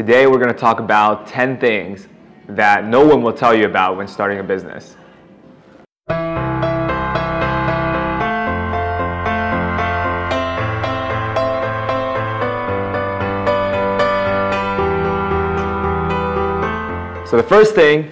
Today we're going to talk about 10 things that no one will tell you about when starting a business. So the first thing,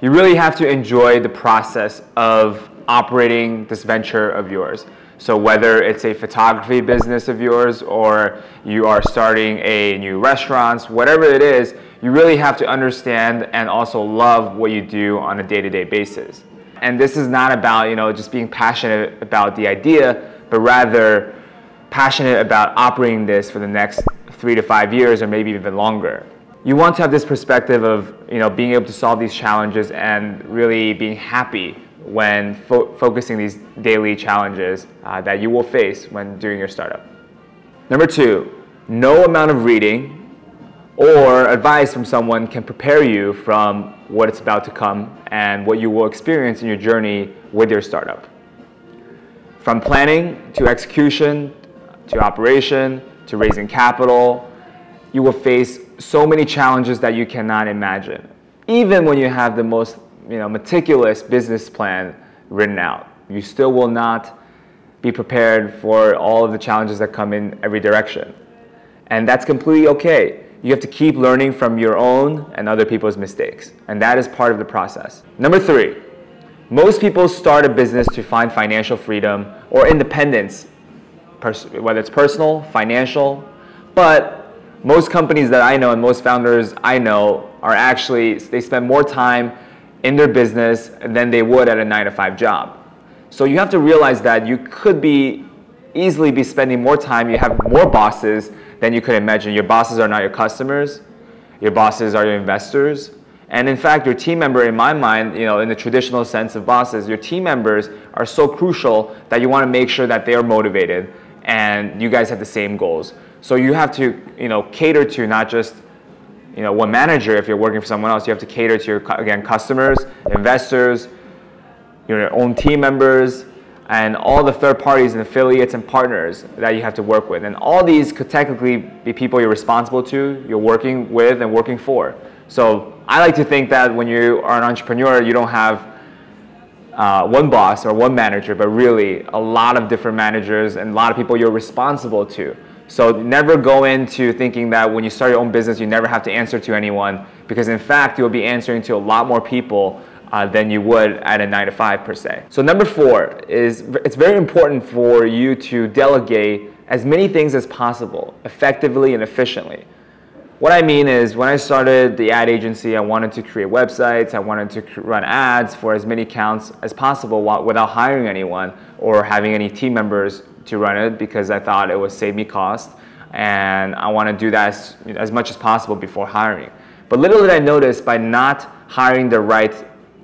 you really have to enjoy the process of operating this venture of yours. So whether it's a photography business of yours or you are starting a new restaurant, whatever it is, you really have to understand and also love what you do on a day-to-day basis. And this is not about, you know, just being passionate about the idea, but rather passionate about operating this for the next three to five years or maybe even longer you want to have this perspective of you know being able to solve these challenges and really being happy when fo focusing these daily challenges uh, that you will face when doing your startup. Number two, no amount of reading or advice from someone can prepare you from what it's about to come and what you will experience in your journey with your startup. From planning to execution to operation to raising capital, you will face so many challenges that you cannot imagine. Even when you have the most you know, meticulous business plan written out, you still will not be prepared for all of the challenges that come in every direction. And that's completely okay. You have to keep learning from your own and other people's mistakes. And that is part of the process. Number three, most people start a business to find financial freedom or independence, whether it's personal, financial, but most companies that I know and most founders I know are actually, they spend more time in their business than they would at a nine to five job. So you have to realize that you could be easily be spending more time, you have more bosses than you could imagine. Your bosses are not your customers, your bosses are your investors. And in fact, your team member, in my mind, you know, in the traditional sense of bosses, your team members are so crucial that you want to make sure that they are motivated and you guys have the same goals. So you have to, you know, cater to not just, you know, one manager. If you're working for someone else, you have to cater to your again customers, investors, your own team members, and all the third parties and affiliates and partners that you have to work with. And all these could technically be people you're responsible to, you're working with, and working for. So I like to think that when you are an entrepreneur, you don't have uh, one boss or one manager, but really a lot of different managers and a lot of people you're responsible to. So never go into thinking that when you start your own business, you never have to answer to anyone, because in fact, you'll be answering to a lot more people uh, than you would at a nine to five per se. So number four is it's very important for you to delegate as many things as possible, effectively and efficiently. What I mean is when I started the ad agency, I wanted to create websites, I wanted to run ads for as many accounts as possible without hiring anyone or having any team members to run it because I thought it would save me cost and I want to do that as, as much as possible before hiring. But little did I notice by not hiring the right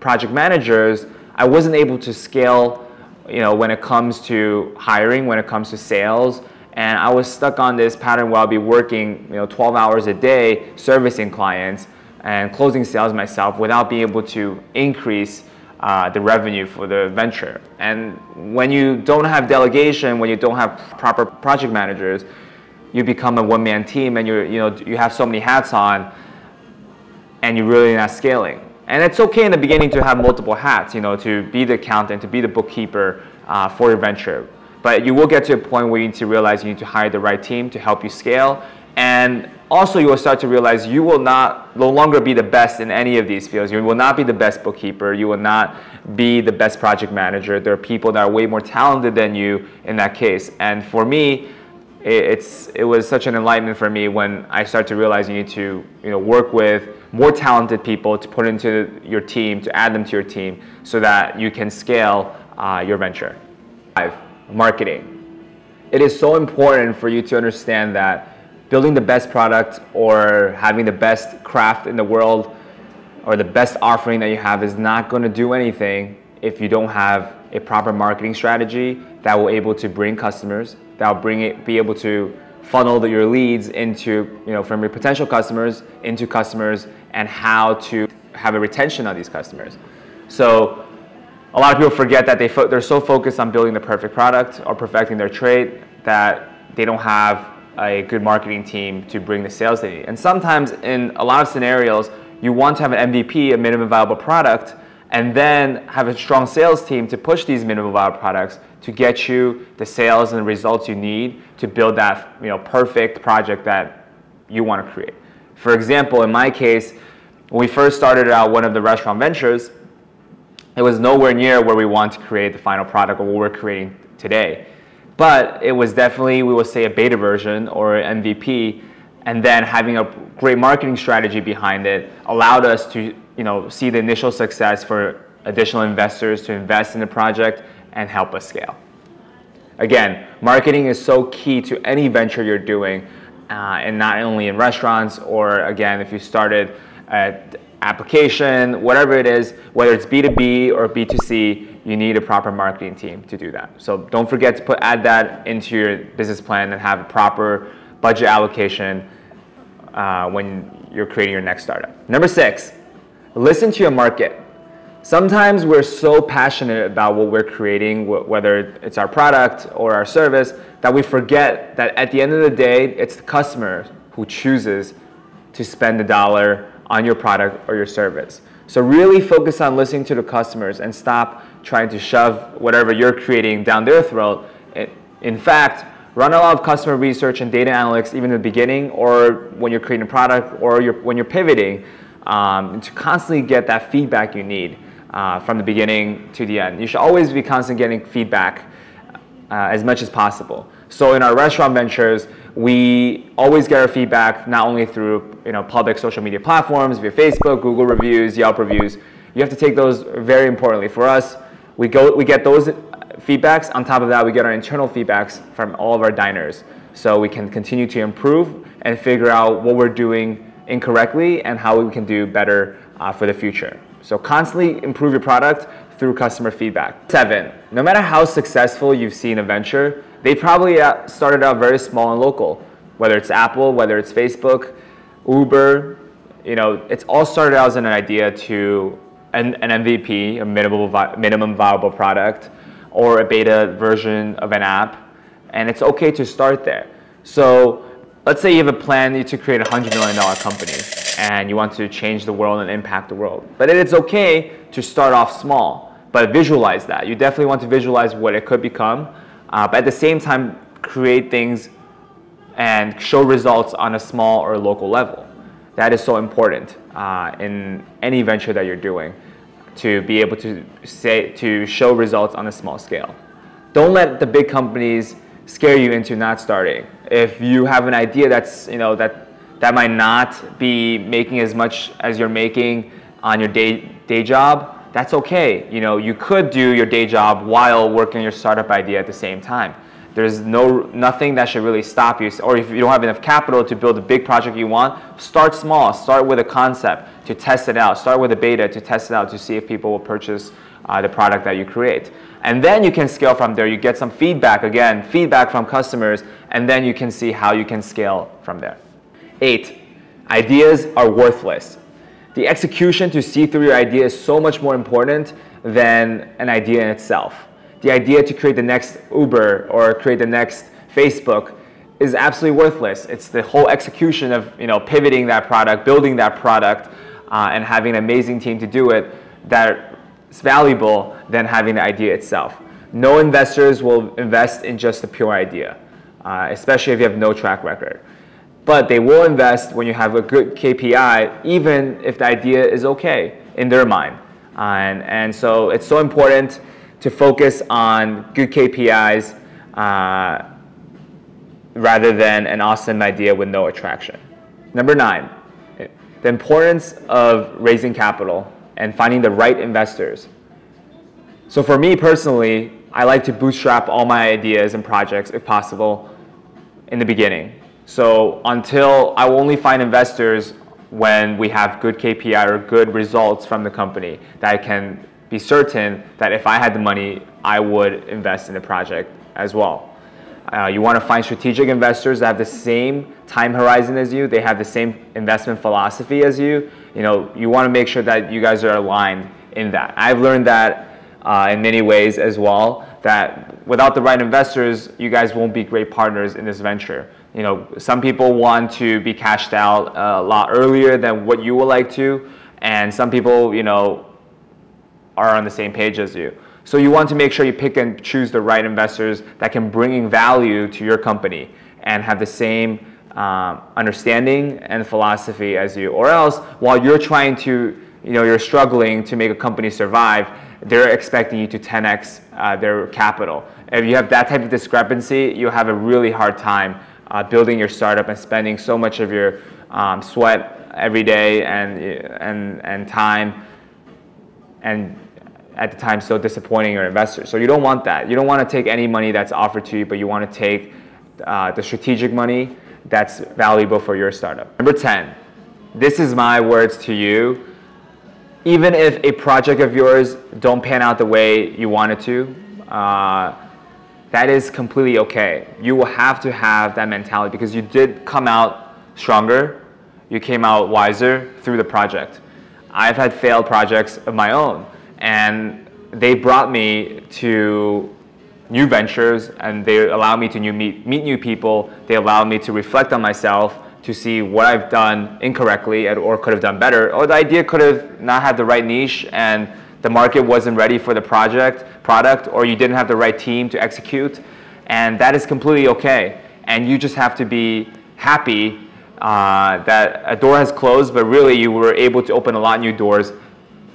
project managers, I wasn't able to scale you know, when it comes to hiring, when it comes to sales, and I was stuck on this pattern where I'll be working you know, 12 hours a day servicing clients and closing sales myself without being able to increase uh, the revenue for the venture. And when you don't have delegation, when you don't have proper project managers, you become a one-man team and you you know you have so many hats on, and you're really not scaling. And it's okay in the beginning to have multiple hats, you know, to be the accountant, to be the bookkeeper uh, for your venture. But you will get to a point where you need to realize you need to hire the right team to help you scale. And also you will start to realize you will not no longer be the best in any of these fields. You will not be the best bookkeeper. You will not be the best project manager. There are people that are way more talented than you in that case. And for me, it's it was such an enlightenment for me when I started to realize you need to you know work with more talented people to put into your team to add them to your team so that you can scale uh, your venture. Five, marketing. It is so important for you to understand that building the best product or having the best craft in the world or the best offering that you have is not going to do anything if you don't have a proper marketing strategy that will able to bring customers, that will bring it, be able to funnel the, your leads into, you know, from your potential customers into customers and how to have a retention of these customers. So a lot of people forget that they they're so focused on building the perfect product or perfecting their trade that they don't have a good marketing team to bring the sales they need. And sometimes in a lot of scenarios, you want to have an MVP, a minimum viable product, and then have a strong sales team to push these minimum viable products to get you the sales and the results you need to build that you know, perfect project that you want to create. For example, in my case, when we first started out one of the restaurant ventures, it was nowhere near where we want to create the final product or what we're creating today. But it was definitely, we would say, a beta version or an MVP, and then having a great marketing strategy behind it allowed us to you know, see the initial success for additional investors to invest in the project and help us scale. Again, marketing is so key to any venture you're doing, uh, and not only in restaurants or again, if you started at application, whatever it is, whether it's B2B or B2C, you need a proper marketing team to do that. So don't forget to put add that into your business plan and have a proper budget allocation uh, when you're creating your next startup. Number six, listen to your market. Sometimes we're so passionate about what we're creating, whether it's our product or our service, that we forget that at the end of the day, it's the customer who chooses to spend the dollar on your product or your service. So really focus on listening to the customers and stop trying to shove whatever you're creating down their throat. In fact, run a lot of customer research and data analytics even in the beginning or when you're creating a product or you're, when you're pivoting um, to constantly get that feedback you need uh, from the beginning to the end. You should always be constantly getting feedback uh, as much as possible. So in our restaurant ventures, we always get our feedback not only through you know, public social media platforms, via Facebook, Google reviews, Yelp reviews. You have to take those very importantly. For us, we, go, we get those feedbacks. On top of that, we get our internal feedbacks from all of our diners. So we can continue to improve and figure out what we're doing incorrectly and how we can do better uh, for the future. So constantly improve your product through customer feedback. Seven, no matter how successful you've seen a venture, they probably uh, started out very small and local, whether it's Apple, whether it's Facebook, Uber, you know, it's all started out as an idea to an, an MVP, a minimum, minimum viable product, or a beta version of an app, and it's okay to start there. So let's say you have a plan to create a $100 million company and you want to change the world and impact the world. But it's okay to start off small, but visualize that. You definitely want to visualize what it could become, uh, but at the same time, create things and show results on a small or local level. That is so important uh, in any venture that you're doing to be able to say to show results on a small scale. Don't let the big companies scare you into not starting. If you have an idea that's you know that that might not be making as much as you're making on your day, day job, that's okay. You know, you could do your day job while working your startup idea at the same time. There's no nothing that should really stop you. Or if you don't have enough capital to build a big project you want, start small. Start with a concept to test it out. Start with a beta to test it out to see if people will purchase uh, the product that you create. And then you can scale from there. You get some feedback, again, feedback from customers, and then you can see how you can scale from there. Eight, ideas are worthless. The execution to see through your idea is so much more important than an idea in itself. The idea to create the next Uber or create the next Facebook is absolutely worthless. It's the whole execution of you know pivoting that product, building that product, uh, and having an amazing team to do it that is valuable than having the idea itself. No investors will invest in just a pure idea, uh, especially if you have no track record but they will invest when you have a good KPI, even if the idea is okay in their mind. And, and so it's so important to focus on good KPIs uh, rather than an awesome idea with no attraction. Number nine, the importance of raising capital and finding the right investors. So for me personally, I like to bootstrap all my ideas and projects if possible in the beginning. So until I will only find investors when we have good KPI or good results from the company that I can be certain that if I had the money, I would invest in the project as well. Uh, you want to find strategic investors that have the same time horizon as you, they have the same investment philosophy as you. You know, you want to make sure that you guys are aligned in that. I've learned that uh, in many ways as well, that without the right investors, you guys won't be great partners in this venture You know, some people want to be cashed out a lot earlier than what you would like to, and some people, you know, are on the same page as you. So you want to make sure you pick and choose the right investors that can bring value to your company and have the same um, understanding and philosophy as you. Or else, while you're trying to, you know, you're struggling to make a company survive, they're expecting you to 10x uh, their capital. If you have that type of discrepancy, you'll have a really hard time uh, building your startup and spending so much of your um, sweat every day and, and, and time and at the time so disappointing your investors. So you don't want that. You don't want to take any money that's offered to you, but you want to take uh, the strategic money that's valuable for your startup. Number 10, this is my words to you. Even if a project of yours don't pan out the way you want it to, uh, that is completely okay. You will have to have that mentality because you did come out stronger, you came out wiser through the project. I've had failed projects of my own, and they brought me to new ventures and they allow me to new meet, meet new people. They allow me to reflect on myself to see what I've done incorrectly or could have done better, or the idea could have not had the right niche and the market wasn't ready for the project product or you didn't have the right team to execute. And that is completely okay. And you just have to be happy uh, that a door has closed but really you were able to open a lot of new doors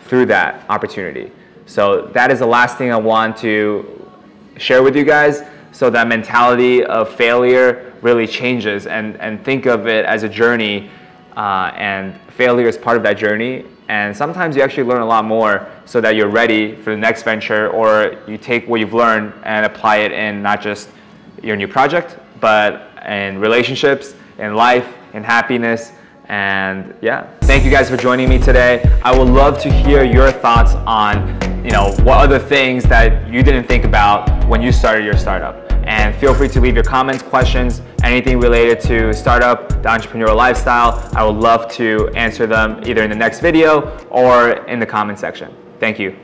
through that opportunity. So that is the last thing i want to share with you guys. So that mentality of failure really changes. And, and think of it as a journey uh, and failure is part of that journey and sometimes you actually learn a lot more so that you're ready for the next venture or you take what you've learned and apply it in not just your new project, but in relationships, in life, in happiness. And yeah, thank you guys for joining me today. I would love to hear your thoughts on, you know, what other things that you didn't think about when you started your startup. And feel free to leave your comments, questions, anything related to startup, the entrepreneurial lifestyle. I would love to answer them either in the next video or in the comment section. Thank you.